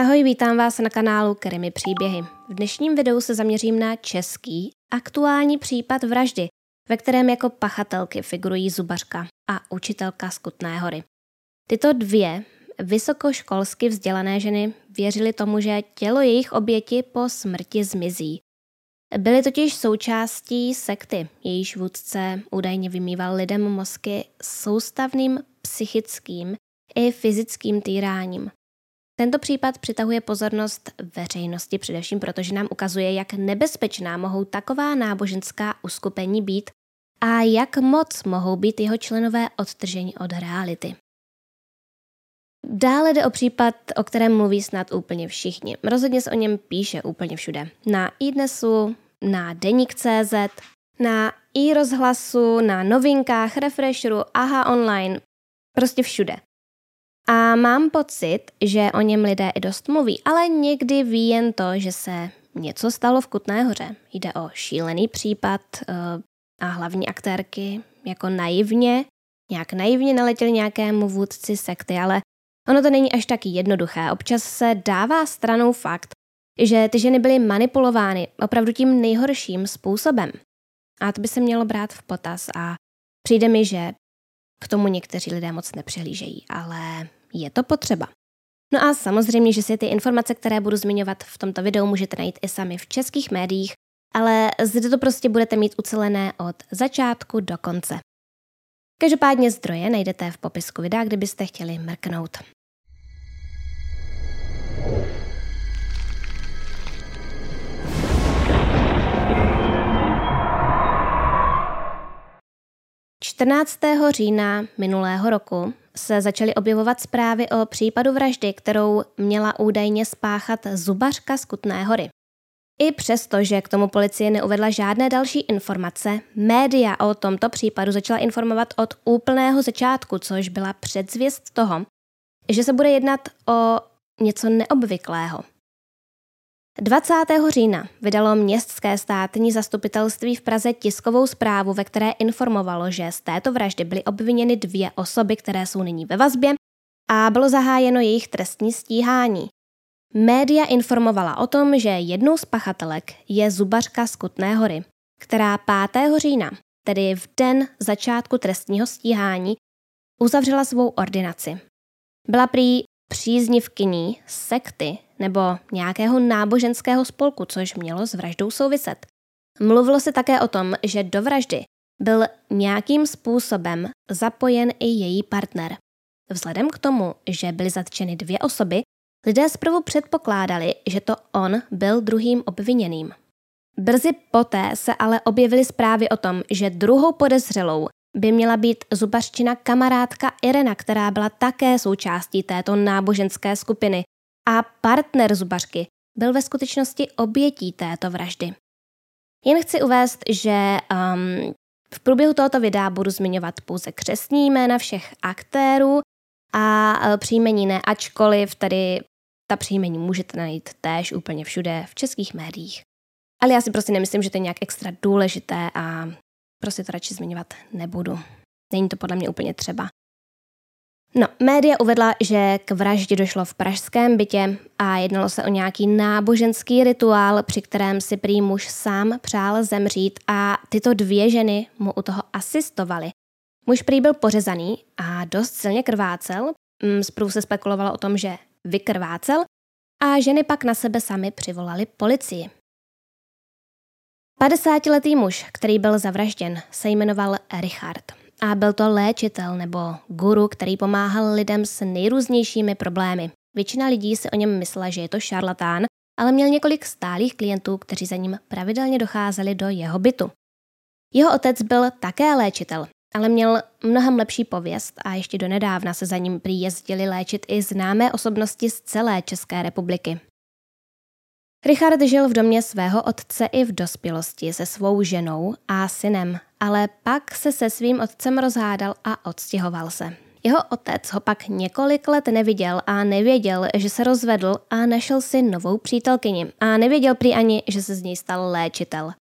Ahoj, vítám vás na kanálu Krimi příběhy. V dnešním videu se zaměřím na český aktuální případ vraždy, ve kterém jako pachatelky figurují zubařka a učitelka z Kutné hory. Tyto dvě vysokoškolsky vzdělané ženy věřily tomu, že tělo jejich oběti po smrti zmizí. Byly totiž součástí sekty, jejíž vůdce údajně vymýval lidem mozky soustavným psychickým i fyzickým týráním. Tento případ přitahuje pozornost veřejnosti především protože nám ukazuje, jak nebezpečná mohou taková náboženská uskupení být a jak moc mohou být jeho členové odtrženi od reality. Dále jde o případ, o kterém mluví snad úplně všichni. Rozhodně se o něm píše úplně všude. Na iDnesu, na Deník.cz, na i-rozhlasu, na novinkách, Refresheru, AHA Online, prostě všude. A mám pocit, že o něm lidé i dost mluví, ale někdy ví jen to, že se něco stalo v Kutné hoře. Jde o šílený případ uh, a hlavní aktérky jako naivně, nějak naivně naletěli nějakému vůdci sekty, ale ono to není až tak jednoduché. Občas se dává stranou fakt, že ty ženy byly manipulovány opravdu tím nejhorším způsobem. A to by se mělo brát v potaz a přijde mi, že k tomu někteří lidé moc nepřihlížejí, ale je to potřeba. No a samozřejmě, že si ty informace, které budu zmiňovat v tomto videu, můžete najít i sami v českých médiích, ale zde to prostě budete mít ucelené od začátku do konce. Každopádně zdroje najdete v popisku videa, kdybyste chtěli mrknout. 14. října minulého roku se začaly objevovat zprávy o případu vraždy, kterou měla údajně spáchat zubařka z Kutné hory. I přesto, že k tomu policie neuvedla žádné další informace, média o tomto případu začala informovat od úplného začátku, což byla předzvěst toho, že se bude jednat o něco neobvyklého. 20. října vydalo městské státní zastupitelství v Praze tiskovou zprávu, ve které informovalo, že z této vraždy byly obviněny dvě osoby, které jsou nyní ve vazbě a bylo zahájeno jejich trestní stíhání. Média informovala o tom, že jednou z pachatelek je zubařka z Kutné hory, která 5. října, tedy v den začátku trestního stíhání, uzavřela svou ordinaci. Byla prý příznivkyní sekty nebo nějakého náboženského spolku, což mělo s vraždou souviset. Mluvilo se také o tom, že do vraždy byl nějakým způsobem zapojen i její partner. Vzhledem k tomu, že byly zatčeny dvě osoby, lidé zprvu předpokládali, že to on byl druhým obviněným. Brzy poté se ale objevily zprávy o tom, že druhou podezřelou by měla být zubařčina kamarádka Irena, která byla také součástí této náboženské skupiny a partner zubařky byl ve skutečnosti obětí této vraždy. Jen chci uvést, že um, v průběhu tohoto videa budu zmiňovat pouze křesní jména všech aktérů a uh, příjmení ne, ačkoliv tady ta příjmení můžete najít též úplně všude v českých médiích. Ale já si prostě nemyslím, že to je nějak extra důležité a prostě to radši zmiňovat nebudu. Není to podle mě úplně třeba. No, média uvedla, že k vraždě došlo v pražském bytě a jednalo se o nějaký náboženský rituál, při kterém si prý muž sám přál zemřít a tyto dvě ženy mu u toho asistovaly. Muž prý byl pořezaný a dost silně krvácel, mm, zprvu se spekulovalo o tom, že vykrvácel a ženy pak na sebe sami přivolali policii. 50-letý muž, který byl zavražděn, se jmenoval Richard a byl to léčitel nebo guru, který pomáhal lidem s nejrůznějšími problémy. Většina lidí si o něm myslela, že je to šarlatán, ale měl několik stálých klientů, kteří za ním pravidelně docházeli do jeho bytu. Jeho otec byl také léčitel, ale měl mnohem lepší pověst a ještě donedávna se za ním prý jezdili léčit i známé osobnosti z celé České republiky. Richard žil v domě svého otce i v dospělosti se svou ženou a synem, ale pak se se svým otcem rozhádal a odstěhoval se. Jeho otec ho pak několik let neviděl a nevěděl, že se rozvedl a našel si novou přítelkyni a nevěděl prý ani, že se z něj stal léčitel.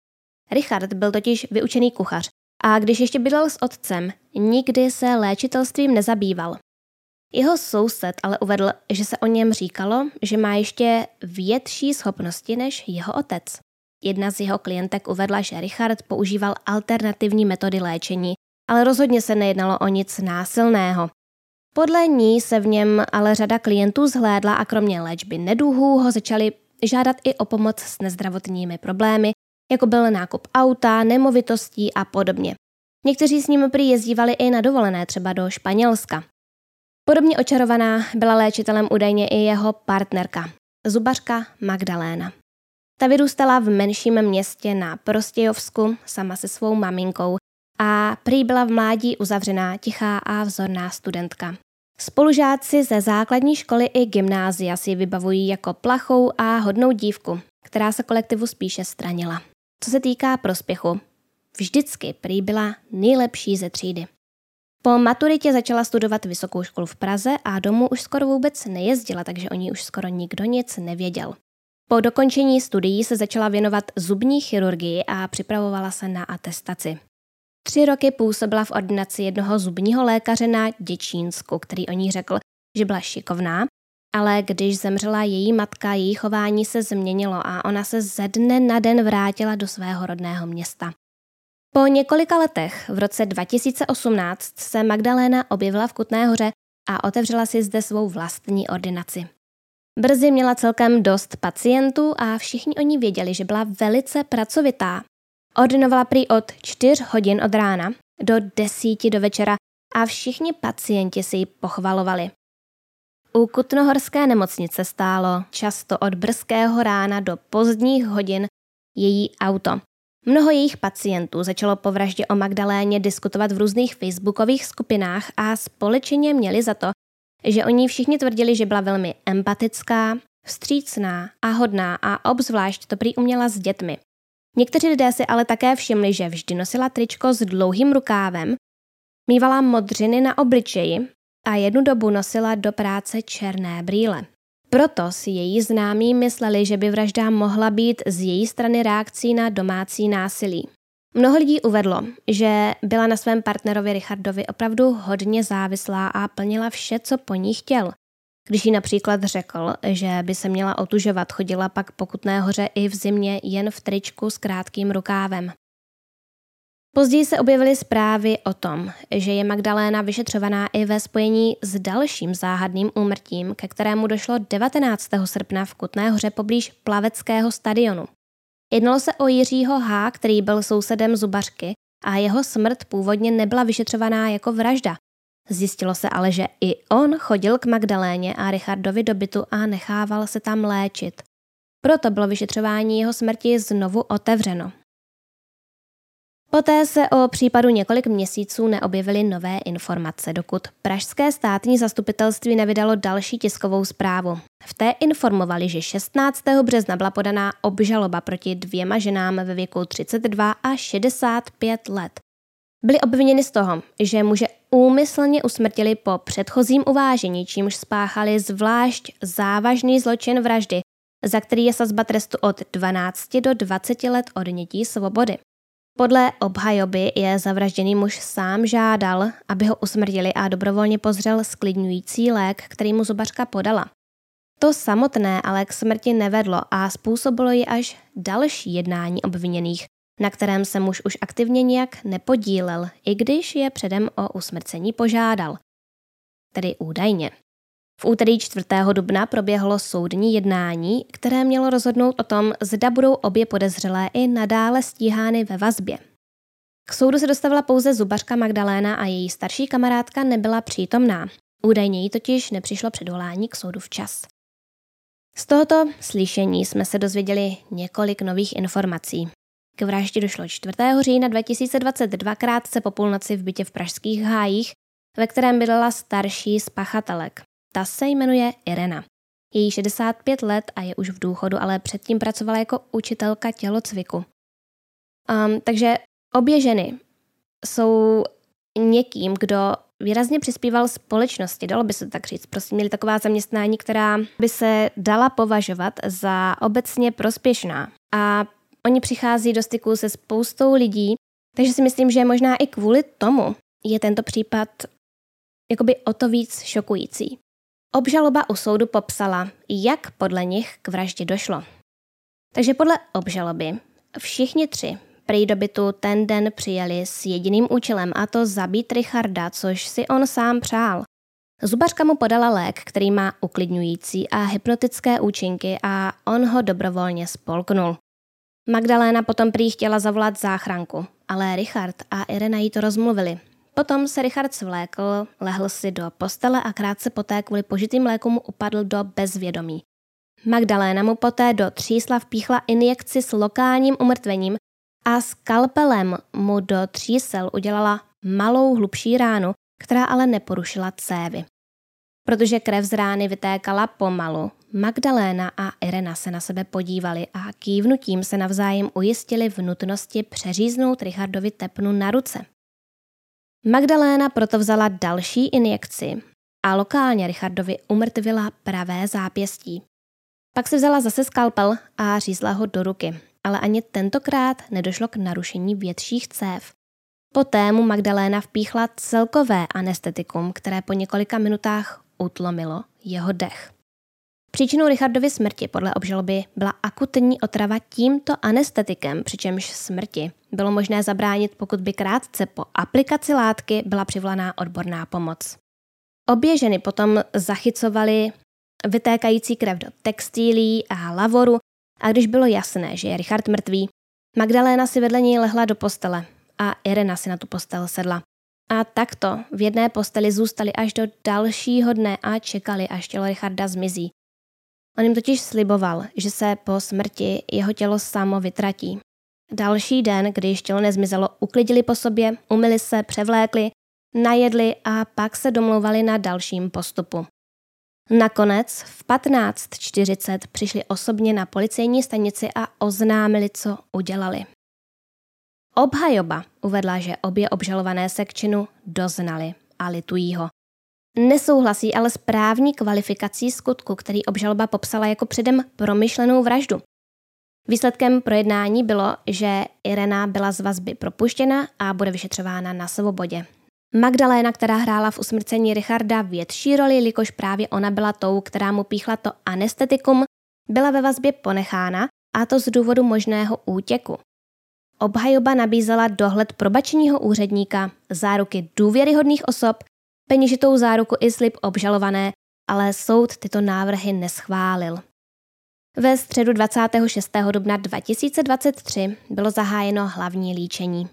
Richard byl totiž vyučený kuchař a když ještě bydlel s otcem, nikdy se léčitelstvím nezabýval. Jeho soused ale uvedl, že se o něm říkalo, že má ještě větší schopnosti než jeho otec. Jedna z jeho klientek uvedla, že Richard používal alternativní metody léčení, ale rozhodně se nejednalo o nic násilného. Podle ní se v něm ale řada klientů zhlédla a kromě léčby neduhů ho začali žádat i o pomoc s nezdravotními problémy, jako byl nákup auta, nemovitostí a podobně. Někteří s ním prý jezdívali i na dovolené, třeba do Španělska. Podobně očarovaná byla léčitelem údajně i jeho partnerka, zubařka Magdaléna. Ta vyrůstala v menším městě na Prostějovsku sama se svou maminkou a prý byla v mládí uzavřená, tichá a vzorná studentka. Spolužáci ze základní školy i gymnázia si vybavují jako plachou a hodnou dívku, která se kolektivu spíše stranila. Co se týká prospěchu, vždycky prý byla nejlepší ze třídy. Po maturitě začala studovat vysokou školu v Praze a domů už skoro vůbec nejezdila, takže o ní už skoro nikdo nic nevěděl. Po dokončení studií se začala věnovat zubní chirurgii a připravovala se na atestaci. Tři roky působila v ordinaci jednoho zubního lékaře na Děčínsku, který o ní řekl, že byla šikovná, ale když zemřela její matka, její chování se změnilo a ona se ze dne na den vrátila do svého rodného města. Po několika letech, v roce 2018, se Magdaléna objevila v Kutné hoře a otevřela si zde svou vlastní ordinaci. Brzy měla celkem dost pacientů a všichni oni věděli, že byla velice pracovitá. Ordinovala prý od 4 hodin od rána do 10 do večera a všichni pacienti si ji pochvalovali. U Kutnohorské nemocnice stálo často od brzkého rána do pozdních hodin její auto. Mnoho jejich pacientů začalo po vraždě o Magdaléně diskutovat v různých facebookových skupinách a společně měli za to, že oni všichni tvrdili, že byla velmi empatická, vstřícná a hodná a obzvlášť to prý uměla s dětmi. Někteří lidé si ale také všimli, že vždy nosila tričko s dlouhým rukávem, mývala modřiny na obličeji a jednu dobu nosila do práce černé brýle. Proto si její známí mysleli, že by vražda mohla být z její strany reakcí na domácí násilí. Mnoho lidí uvedlo, že byla na svém partnerovi Richardovi opravdu hodně závislá a plnila vše, co po ní chtěl. Když jí například řekl, že by se měla otužovat, chodila pak po Kutné hoře i v zimě jen v tričku s krátkým rukávem. Později se objevily zprávy o tom, že je Magdaléna vyšetřovaná i ve spojení s dalším záhadným úmrtím, ke kterému došlo 19. srpna v Kutné hoře poblíž plaveckého stadionu. Jednalo se o Jiřího H., který byl sousedem zubařky a jeho smrt původně nebyla vyšetřovaná jako vražda. Zjistilo se ale, že i on chodil k Magdaléně a Richardovi do bytu a nechával se tam léčit. Proto bylo vyšetřování jeho smrti znovu otevřeno. Poté se o případu několik měsíců neobjevily nové informace, dokud Pražské státní zastupitelství nevydalo další tiskovou zprávu. V té informovali, že 16. března byla podaná obžaloba proti dvěma ženám ve věku 32 a 65 let. Byli obviněni z toho, že muže úmyslně usmrtili po předchozím uvážení, čímž spáchali zvlášť závažný zločin vraždy, za který je sazba trestu od 12 do 20 let odnětí svobody. Podle obhajoby je zavražděný muž sám žádal, aby ho usmrtili a dobrovolně pozřel sklidňující lék, který mu zubařka podala. To samotné ale k smrti nevedlo a způsobilo ji až další jednání obviněných, na kterém se muž už aktivně nijak nepodílel, i když je předem o usmrcení požádal. Tedy údajně. V úterý 4. dubna proběhlo soudní jednání, které mělo rozhodnout o tom, zda budou obě podezřelé i nadále stíhány ve vazbě. K soudu se dostavila pouze zubařka Magdaléna a její starší kamarádka nebyla přítomná. Údajně jí totiž nepřišlo předvolání k soudu včas. Z tohoto slyšení jsme se dozvěděli několik nových informací. K vraždě došlo 4. října 2022 krátce po půlnoci v bytě v pražských hájích, ve kterém bydlela starší z pachatelek. Ta se jmenuje Irena. Je jí 65 let a je už v důchodu, ale předtím pracovala jako učitelka tělocviku. Um, takže obě ženy jsou někým, kdo výrazně přispíval společnosti, dalo by se tak říct. Prostě měli taková zaměstnání, která by se dala považovat za obecně prospěšná. A oni přichází do styku se spoustou lidí, takže si myslím, že možná i kvůli tomu je tento případ jakoby o to víc šokující. Obžaloba u soudu popsala, jak podle nich k vraždě došlo. Takže podle obžaloby všichni tři prý do bytu ten den přijeli s jediným účelem a to zabít Richarda, což si on sám přál. Zubařka mu podala lék, který má uklidňující a hypnotické účinky a on ho dobrovolně spolknul. Magdaléna potom prý chtěla zavolat záchranku, ale Richard a Irena jí to rozmluvili. Potom se Richard svlékl, lehl si do postele a krátce poté kvůli požitým lékům upadl do bezvědomí. Magdaléna mu poté do třísla vpíchla injekci s lokálním umrtvením a skalpelem mu do třísel udělala malou hlubší ránu, která ale neporušila cévy. Protože krev z rány vytékala pomalu, Magdaléna a Irena se na sebe podívali a kývnutím se navzájem ujistili v nutnosti přeříznout Richardovi tepnu na ruce. Magdaléna proto vzala další injekci a lokálně Richardovi umrtvila pravé zápěstí. Pak si vzala zase skalpel a řízla ho do ruky, ale ani tentokrát nedošlo k narušení větších cév. Poté mu Magdaléna vpíchla celkové anestetikum, které po několika minutách utlomilo jeho dech. Příčinou Richardovy smrti podle obžaloby byla akutní otrava tímto anestetikem, přičemž smrti bylo možné zabránit, pokud by krátce po aplikaci látky byla přivolaná odborná pomoc. Obě ženy potom zachycovaly vytékající krev do textilí a lavoru a když bylo jasné, že je Richard mrtvý, Magdaléna si vedle něj lehla do postele a Irena si na tu postel sedla. A takto v jedné posteli zůstali až do dalšího dne a čekali, až tělo Richarda zmizí. On jim totiž sliboval, že se po smrti jeho tělo samo vytratí. Další den, když tělo nezmizelo, uklidili po sobě, umyli se, převlékli, najedli a pak se domlouvali na dalším postupu. Nakonec v 15.40 přišli osobně na policejní stanici a oznámili, co udělali. Obhajoba uvedla, že obě obžalované se k činu doznali a litují ho. Nesouhlasí ale s právní kvalifikací skutku, který obžaloba popsala jako předem promyšlenou vraždu. Výsledkem projednání bylo, že Irena byla z vazby propuštěna a bude vyšetřována na svobodě. Magdaléna, která hrála v usmrcení Richarda větší roli, jelikož právě ona byla tou, která mu píchla to anestetikum, byla ve vazbě ponechána a to z důvodu možného útěku. Obhajoba nabízela dohled probačního úředníka, záruky důvěryhodných osob, peněžitou záruku i slib obžalované, ale soud tyto návrhy neschválil. Ve středu 26. dubna 2023 bylo zahájeno hlavní líčení.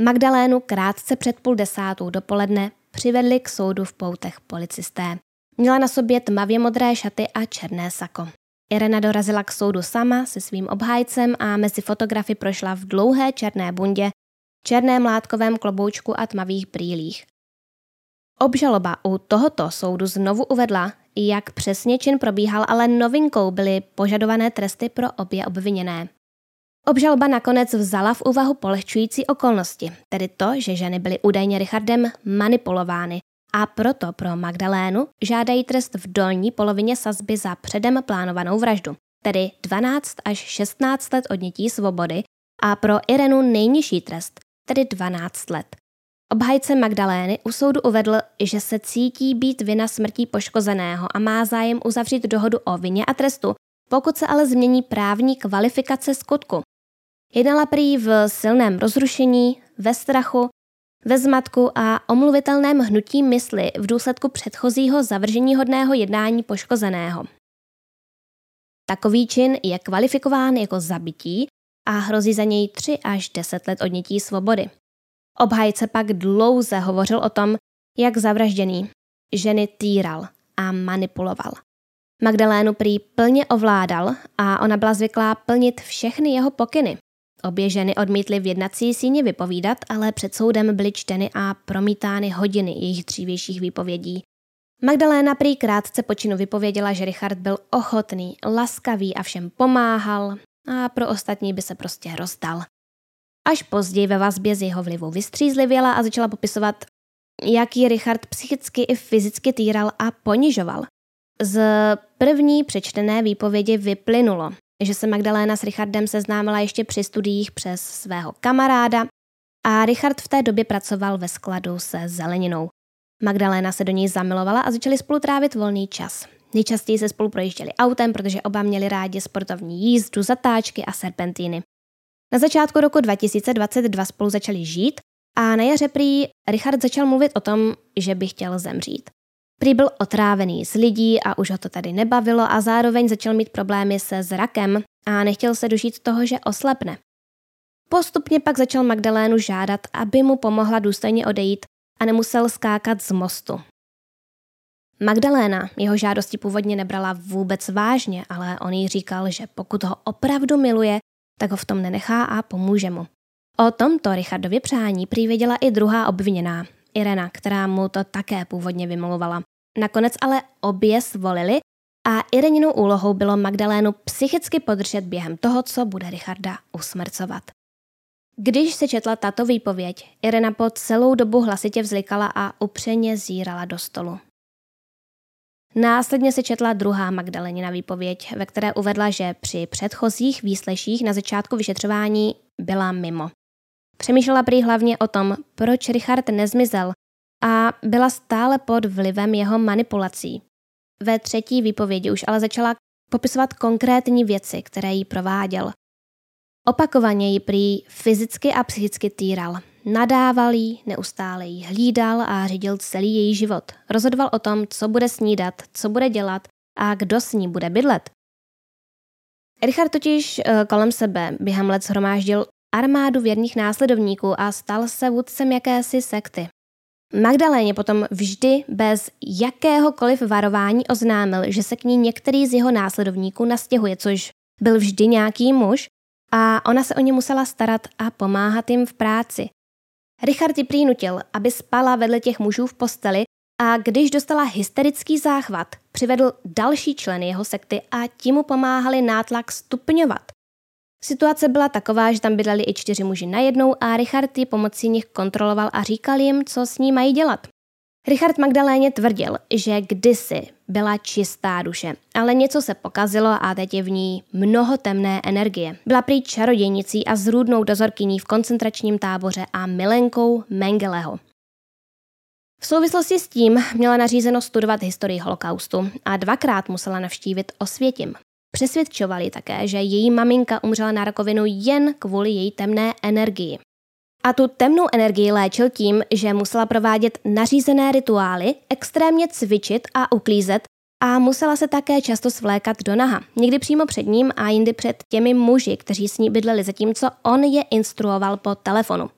Magdalénu krátce před půl desátou dopoledne přivedli k soudu v poutech policisté. Měla na sobě tmavě modré šaty a černé sako. Irena dorazila k soudu sama se svým obhájcem a mezi fotografy prošla v dlouhé černé bundě, černém látkovém kloboučku a tmavých brýlích. Obžaloba u tohoto soudu znovu uvedla, jak přesně čin probíhal, ale novinkou byly požadované tresty pro obě obviněné. Obžalba nakonec vzala v úvahu polehčující okolnosti, tedy to, že ženy byly údajně Richardem manipulovány a proto pro Magdalénu žádají trest v dolní polovině sazby za předem plánovanou vraždu, tedy 12 až 16 let odnětí svobody a pro Irenu nejnižší trest, tedy 12 let. Obhajce Magdalény u soudu uvedl, že se cítí být vina smrtí poškozeného a má zájem uzavřít dohodu o vině a trestu, pokud se ale změní právní kvalifikace skutku. Jednala prý v silném rozrušení, ve strachu, ve zmatku a omluvitelném hnutí mysli v důsledku předchozího zavržení hodného jednání poškozeného. Takový čin je kvalifikován jako zabití a hrozí za něj 3 až 10 let odnětí svobody. Obhajce pak dlouze hovořil o tom, jak zavražděný ženy týral a manipuloval. Magdalénu prý plně ovládal a ona byla zvyklá plnit všechny jeho pokyny. Obě ženy odmítly v jednací síni vypovídat, ale před soudem byly čteny a promítány hodiny jejich dřívějších výpovědí. Magdaléna prý krátce po činu vypověděla, že Richard byl ochotný, laskavý a všem pomáhal a pro ostatní by se prostě rozdal. Až později ve vazbě z jeho vlivu vystřízlivěla a začala popisovat, jak ji Richard psychicky i fyzicky týral a ponižoval. Z první přečtené výpovědi vyplynulo, že se Magdaléna s Richardem seznámila ještě při studiích přes svého kamaráda a Richard v té době pracoval ve skladu se zeleninou. Magdaléna se do něj zamilovala a začali spolu trávit volný čas. Nejčastěji se spolu projížděli autem, protože oba měli rádi sportovní jízdu, zatáčky a serpentíny. Na začátku roku 2022 spolu začali žít a na jaře prý Richard začal mluvit o tom, že by chtěl zemřít. Prý byl otrávený z lidí a už ho to tady nebavilo a zároveň začal mít problémy se zrakem a nechtěl se dožít toho, že oslepne. Postupně pak začal Magdalénu žádat, aby mu pomohla důstojně odejít a nemusel skákat z mostu. Magdaléna jeho žádosti původně nebrala vůbec vážně, ale on jí říkal, že pokud ho opravdu miluje, tak ho v tom nenechá a pomůže mu. O tomto Richardově přání prý věděla i druhá obviněná, Irena, která mu to také původně vymluvala. Nakonec ale obě svolili a Ireninou úlohou bylo Magdalénu psychicky podržet během toho, co bude Richarda usmrcovat. Když se četla tato výpověď, Irena po celou dobu hlasitě vzlikala a upřeně zírala do stolu. Následně se četla druhá Magdalenina výpověď, ve které uvedla, že při předchozích výsleších na začátku vyšetřování byla mimo. Přemýšlela prý hlavně o tom, proč Richard nezmizel a byla stále pod vlivem jeho manipulací. Ve třetí výpovědi už ale začala popisovat konkrétní věci, které jí prováděl. Opakovaně ji prý fyzicky a psychicky týral. Nadával jí, neustále jí hlídal a řídil celý její život. Rozhodoval o tom, co bude snídat, co bude dělat a kdo s ní bude bydlet. Richard totiž eh, kolem sebe během let shromáždil armádu věrných následovníků a stal se vůdcem jakési sekty. Magdaléně potom vždy bez jakéhokoliv varování oznámil, že se k ní některý z jeho následovníků nastěhuje, což byl vždy nějaký muž, a ona se o ně musela starat a pomáhat jim v práci. Richard ji prý nutil, aby spala vedle těch mužů v posteli a když dostala hysterický záchvat, přivedl další členy jeho sekty a ti mu pomáhali nátlak stupňovat. Situace byla taková, že tam bydleli i čtyři muži najednou a Richard ji pomocí nich kontroloval a říkal jim, co s ní mají dělat. Richard Magdaléně tvrdil, že kdysi byla čistá duše, ale něco se pokazilo a teď je v ní mnoho temné energie. Byla prý čarodějnicí a zrůdnou dozorkyní v koncentračním táboře a milenkou Mengeleho. V souvislosti s tím měla nařízeno studovat historii holokaustu a dvakrát musela navštívit Osvětim. Přesvědčovali také, že její maminka umřela na rakovinu jen kvůli její temné energii. A tu temnou energii léčil tím, že musela provádět nařízené rituály, extrémně cvičit a uklízet a musela se také často svlékat do naha, někdy přímo před ním a jindy před těmi muži, kteří s ní bydleli, zatímco on je instruoval po telefonu.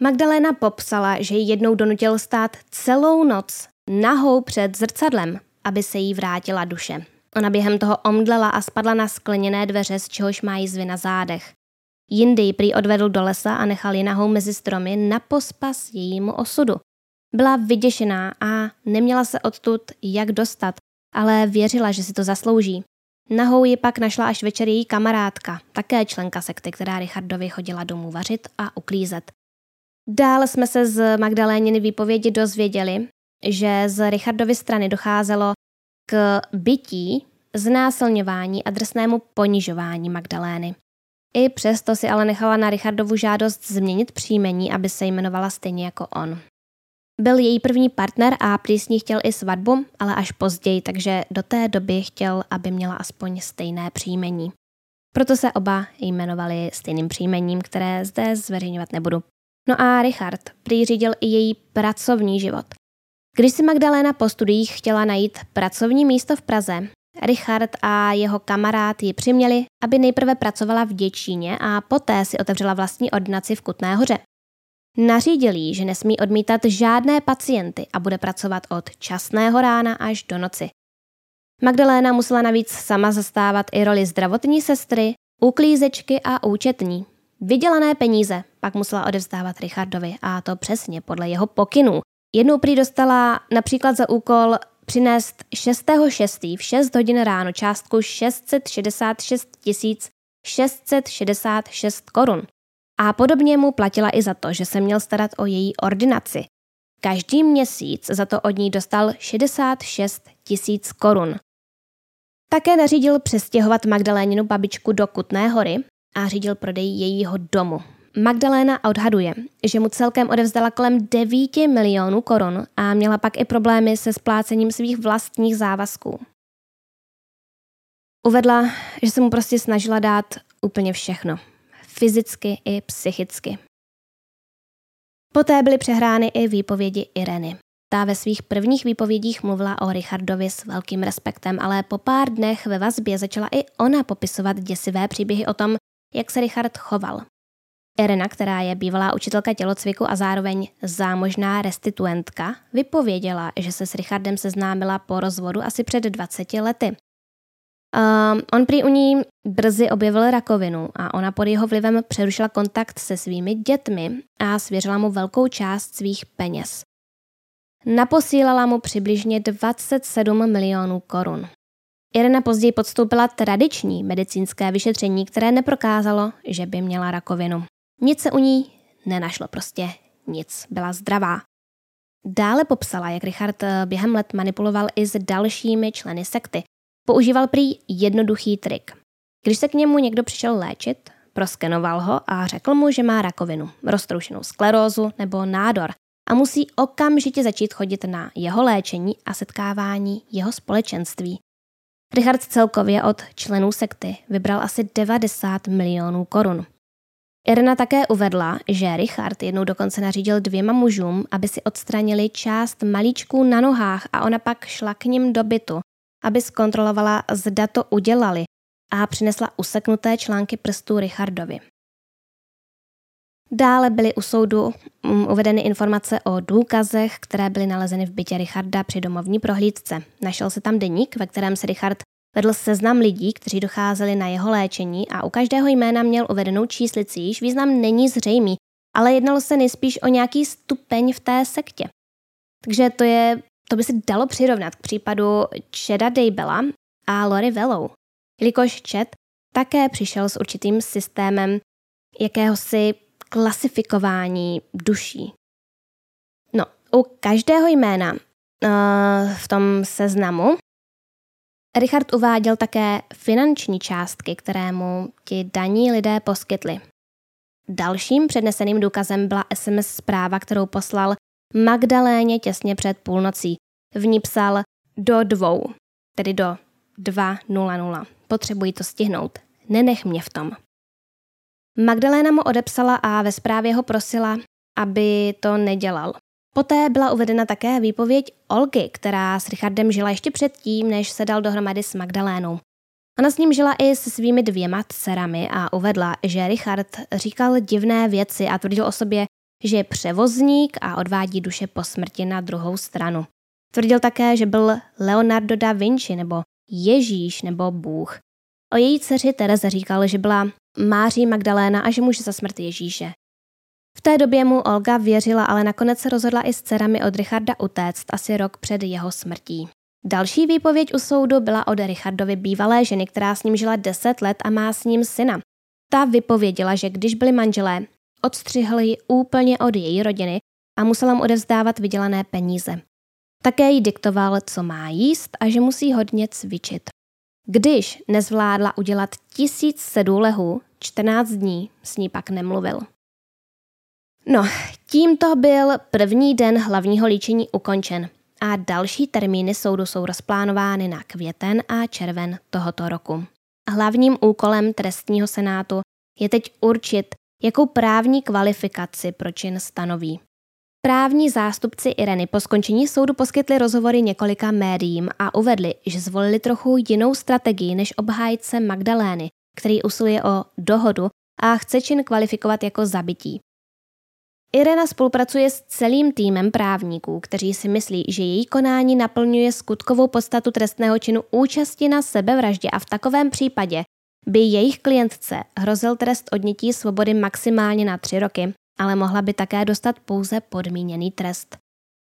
Magdalena popsala, že ji jednou donutil stát celou noc nahou před zrcadlem, aby se jí vrátila duše. Ona během toho omdlela a spadla na skleněné dveře, z čehož má jizvy na zádech. Jindy ji prý odvedl do lesa a nechal ji nahou mezi stromy na pospas jejímu osudu. Byla vyděšená a neměla se odtud jak dostat, ale věřila, že si to zaslouží. Nahou ji pak našla až večer její kamarádka, také členka sekty, která Richardovi chodila domů vařit a uklízet. Dále jsme se z Magdaléniny výpovědi dozvěděli, že z Richardovy strany docházelo k bytí, znásilňování a drsnému ponižování Magdalény. I přesto si ale nechala na Richardovu žádost změnit příjmení, aby se jmenovala stejně jako on. Byl její první partner a prý s ní chtěl i svatbu, ale až později, takže do té doby chtěl, aby měla aspoň stejné příjmení. Proto se oba jmenovali stejným příjmením, které zde zveřejňovat nebudu. No a Richard prý řídil i její pracovní život. Když si Magdalena po studiích chtěla najít pracovní místo v Praze, Richard a jeho kamarád ji přiměli, aby nejprve pracovala v Děčíně a poté si otevřela vlastní ordinaci v Kutné hoře. Nařídil jí, že nesmí odmítat žádné pacienty a bude pracovat od časného rána až do noci. Magdaléna musela navíc sama zastávat i roli zdravotní sestry, uklízečky a účetní. Vydělané peníze pak musela odevzdávat Richardovi a to přesně podle jeho pokynů. Jednou prý dostala například za úkol přinést 6.6. v 6 hodin ráno částku 666 666 korun. A podobně mu platila i za to, že se měl starat o její ordinaci. Každý měsíc za to od ní dostal 66 tisíc korun. Také nařídil přestěhovat Magdaléninu babičku do Kutné hory a řídil prodej jejího domu. Magdalena odhaduje, že mu celkem odevzdala kolem 9 milionů korun a měla pak i problémy se splácením svých vlastních závazků. Uvedla, že se mu prostě snažila dát úplně všechno. Fyzicky i psychicky. Poté byly přehrány i výpovědi Ireny. Ta ve svých prvních výpovědích mluvila o Richardovi s velkým respektem, ale po pár dnech ve vazbě začala i ona popisovat děsivé příběhy o tom, jak se Richard choval. Irena, která je bývalá učitelka tělocviku a zároveň zámožná restituentka, vypověděla, že se s Richardem seznámila po rozvodu asi před 20 lety. Um, on prý u ní brzy objevil rakovinu a ona pod jeho vlivem přerušila kontakt se svými dětmi a svěřila mu velkou část svých peněz. Naposílala mu přibližně 27 milionů korun. Irena později podstoupila tradiční medicínské vyšetření, které neprokázalo, že by měla rakovinu. Nic se u ní nenašlo, prostě nic. Byla zdravá. Dále popsala, jak Richard eh, během let manipuloval i s dalšími členy sekty. Používal prý jednoduchý trik. Když se k němu někdo přišel léčit, proskenoval ho a řekl mu, že má rakovinu, roztroušenou sklerózu nebo nádor a musí okamžitě začít chodit na jeho léčení a setkávání jeho společenství. Richard celkově od členů sekty vybral asi 90 milionů korun. Irena také uvedla, že Richard jednou dokonce nařídil dvěma mužům, aby si odstranili část malíčků na nohách a ona pak šla k ním do bytu, aby zkontrolovala, zda to udělali a přinesla useknuté články prstů Richardovi. Dále byly u soudu mm, uvedeny informace o důkazech, které byly nalezeny v bytě Richarda při domovní prohlídce. Našel se tam deník, ve kterém se Richard vedl seznam lidí, kteří docházeli na jeho léčení a u každého jména měl uvedenou číslici, již význam není zřejmý, ale jednalo se nejspíš o nějaký stupeň v té sektě. Takže to je, to by se dalo přirovnat k případu Cheda Daybella a Lori Vellow, jelikož Chet také přišel s určitým systémem jakéhosi klasifikování duší. No, u každého jména uh, v tom seznamu Richard uváděl také finanční částky, které mu ti daní lidé poskytli. Dalším předneseným důkazem byla SMS zpráva, kterou poslal Magdaléně těsně před půlnocí. V ní psal do dvou, tedy do 2.00. Potřebuji to stihnout. Nenech mě v tom. Magdaléna mu odepsala a ve zprávě ho prosila, aby to nedělal. Poté byla uvedena také výpověď Olgy, která s Richardem žila ještě předtím, než se dal dohromady s Magdalénou. Ona s ním žila i se svými dvěma dcerami a uvedla, že Richard říkal divné věci a tvrdil o sobě, že je převozník a odvádí duše po smrti na druhou stranu. Tvrdil také, že byl Leonardo da Vinci nebo Ježíš nebo Bůh. O její dceři Tereze říkal, že byla Máří Magdaléna a že může za smrt Ježíše. V té době mu Olga věřila, ale nakonec se rozhodla i s dcerami od Richarda utéct asi rok před jeho smrtí. Další výpověď u soudu byla od Richardovy bývalé ženy, která s ním žila 10 let a má s ním syna. Ta vypověděla, že když byli manželé, odstřihli ji úplně od její rodiny a musela mu odevzdávat vydělané peníze. Také jí diktoval, co má jíst a že musí hodně cvičit. Když nezvládla udělat tisíc sedů lehů, 14 dní s ní pak nemluvil. No, tímto byl první den hlavního líčení ukončen a další termíny soudu jsou rozplánovány na květen a červen tohoto roku. Hlavním úkolem trestního senátu je teď určit, jakou právní kvalifikaci pro čin stanoví. Právní zástupci Ireny po skončení soudu poskytli rozhovory několika médiím a uvedli, že zvolili trochu jinou strategii než obhájce Magdalény, který usiluje o dohodu a chce čin kvalifikovat jako zabití. Irena spolupracuje s celým týmem právníků, kteří si myslí, že její konání naplňuje skutkovou podstatu trestného činu účasti na sebevraždě a v takovém případě by jejich klientce hrozil trest odnětí svobody maximálně na tři roky, ale mohla by také dostat pouze podmíněný trest.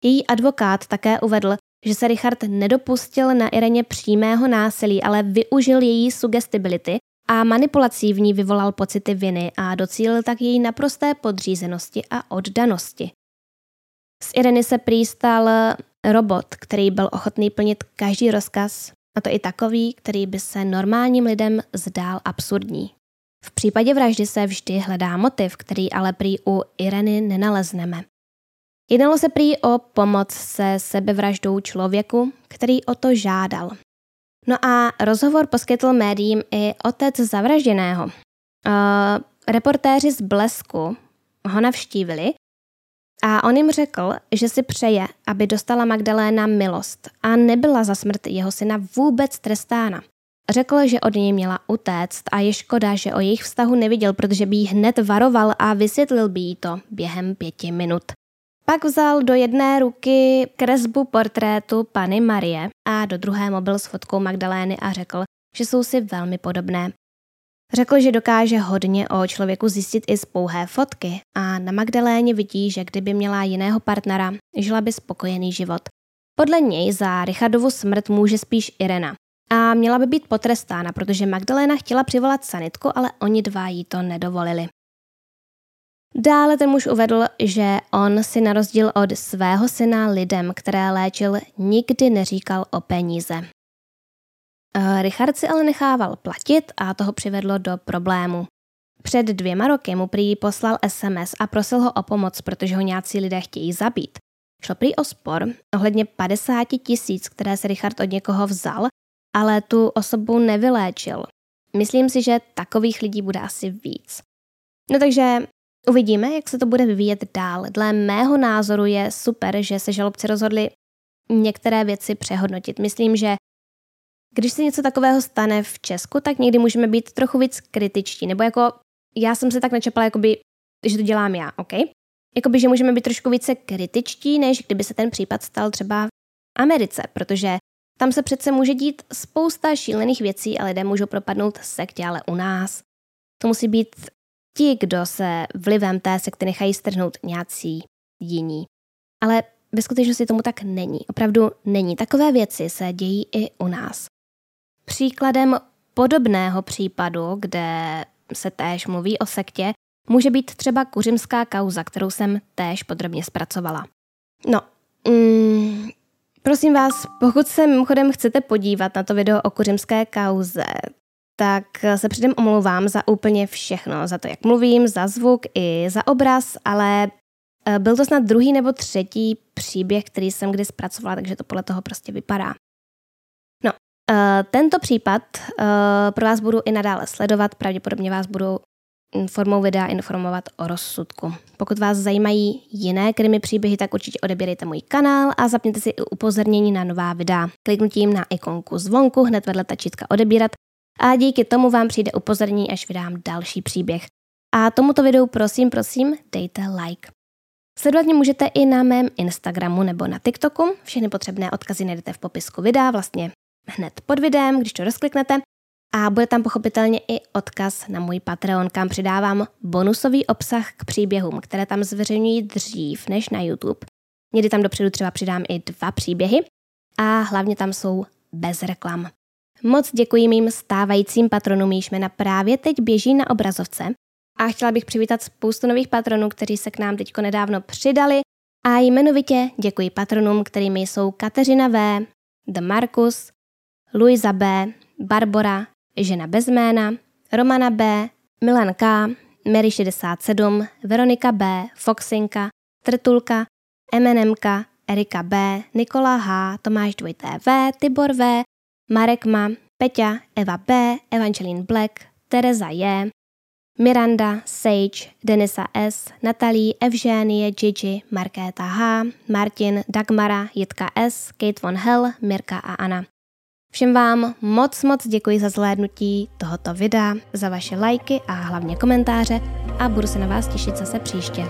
Její advokát také uvedl, že se Richard nedopustil na Ireně přímého násilí, ale využil její sugestibility a manipulací v ní vyvolal pocity viny a docílil tak její naprosté podřízenosti a oddanosti. Z Ireny se prý stal robot, který byl ochotný plnit každý rozkaz, a to i takový, který by se normálním lidem zdál absurdní. V případě vraždy se vždy hledá motiv, který ale prý u Ireny nenalezneme. Jednalo se prý o pomoc se sebevraždou člověku, který o to žádal. No a rozhovor poskytl médiím i otec zavražděného. Uh, reportéři z Blesku ho navštívili a on jim řekl, že si přeje, aby dostala Magdaléna milost a nebyla za smrt jeho syna vůbec trestána. Řekl, že od něj měla utéct a je škoda, že o jejich vztahu neviděl, protože by jí hned varoval a vysvětlil by jí to během pěti minut. Pak vzal do jedné ruky kresbu portrétu Pany Marie a do druhé mobil s fotkou Magdalény a řekl, že jsou si velmi podobné. Řekl, že dokáže hodně o člověku zjistit i z pouhé fotky a na Magdaléně vidí, že kdyby měla jiného partnera, žila by spokojený život. Podle něj za Richardovu smrt může spíš Irena. A měla by být potrestána, protože Magdaléna chtěla přivolat sanitku, ale oni dva jí to nedovolili. Dále ten muž uvedl, že on si na rozdíl od svého syna lidem, které léčil, nikdy neříkal o peníze. Eh, Richard si ale nechával platit a toho přivedlo do problému. Před dvěma roky mu prý poslal SMS a prosil ho o pomoc, protože ho nějací lidé chtějí zabít. Šlo prý o spor ohledně 50 tisíc, které se Richard od někoho vzal, ale tu osobu nevyléčil. Myslím si, že takových lidí bude asi víc. No takže uvidíme, jak se to bude vyvíjet dál. Dle mého názoru je super, že se žalobci rozhodli některé věci přehodnotit. Myslím, že když se něco takového stane v Česku, tak někdy můžeme být trochu víc kritičtí. Nebo jako já jsem se tak načepala, jakoby, že to dělám já, OK? Jakoby, že můžeme být trošku více kritičtí, než kdyby se ten případ stal třeba v Americe, protože tam se přece může dít spousta šílených věcí a lidé můžou propadnout sektě, ale u nás to musí být ti, kdo se vlivem té sekty nechají strhnout nějací jiní. Ale ve skutečnosti tomu tak není. Opravdu není. Takové věci se dějí i u nás. Příkladem podobného případu, kde se též mluví o sektě, může být třeba kuřimská kauza, kterou jsem též podrobně zpracovala. No, mm, prosím vás, pokud se mimochodem chcete podívat na to video o kuřimské kauze, tak se předem omlouvám za úplně všechno, za to, jak mluvím, za zvuk i za obraz, ale eh, byl to snad druhý nebo třetí příběh, který jsem kdy zpracovala, takže to podle toho prostě vypadá. Uh, tento případ pro vás budu i nadále sledovat, pravděpodobně vás budu formou videa informovat o rozsudku. Pokud vás zajímají jiné krimi příběhy, tak určitě odebírejte můj kanál a zapněte si i upozornění na nová videa. Kliknutím na ikonku zvonku hned vedle tačítka odebírat a díky tomu vám přijde upozornění, až vydám další příběh. A tomuto videu prosím, prosím, dejte like. Sledovat mě můžete i na mém Instagramu nebo na TikToku. Všechny potřebné odkazy najdete v popisku videa, vlastně hned pod videem, když to rozkliknete. A bude tam pochopitelně i odkaz na můj Patreon, kam přidávám bonusový obsah k příběhům, které tam zveřejňují dřív než na YouTube. Někdy tam dopředu třeba přidám i dva příběhy a hlavně tam jsou bez reklam. Moc děkuji mým stávajícím patronům, již jména právě teď běží na obrazovce a chtěla bych přivítat spoustu nových patronů, kteří se k nám teďko nedávno přidali a jmenovitě děkuji patronům, kterými jsou Kateřina V, The Markus, Luisa B., Barbora, žena bez jména, Romana B., Milan K., Mary 67, Veronika B., Foxinka, Trtulka, MNMK, Erika B., Nikola H., Tomáš 2 V, Tibor V., Marek Ma, Peťa, Eva B., Evangeline Black, Tereza J., Miranda, Sage, Denisa S., Natalie, Evženie, Gigi, Markéta H., Martin, Dagmara, Jitka S., Kate von Hell, Mirka a Anna. Všem vám moc moc děkuji za zhlédnutí tohoto videa, za vaše lajky a hlavně komentáře a budu se na vás těšit zase příště.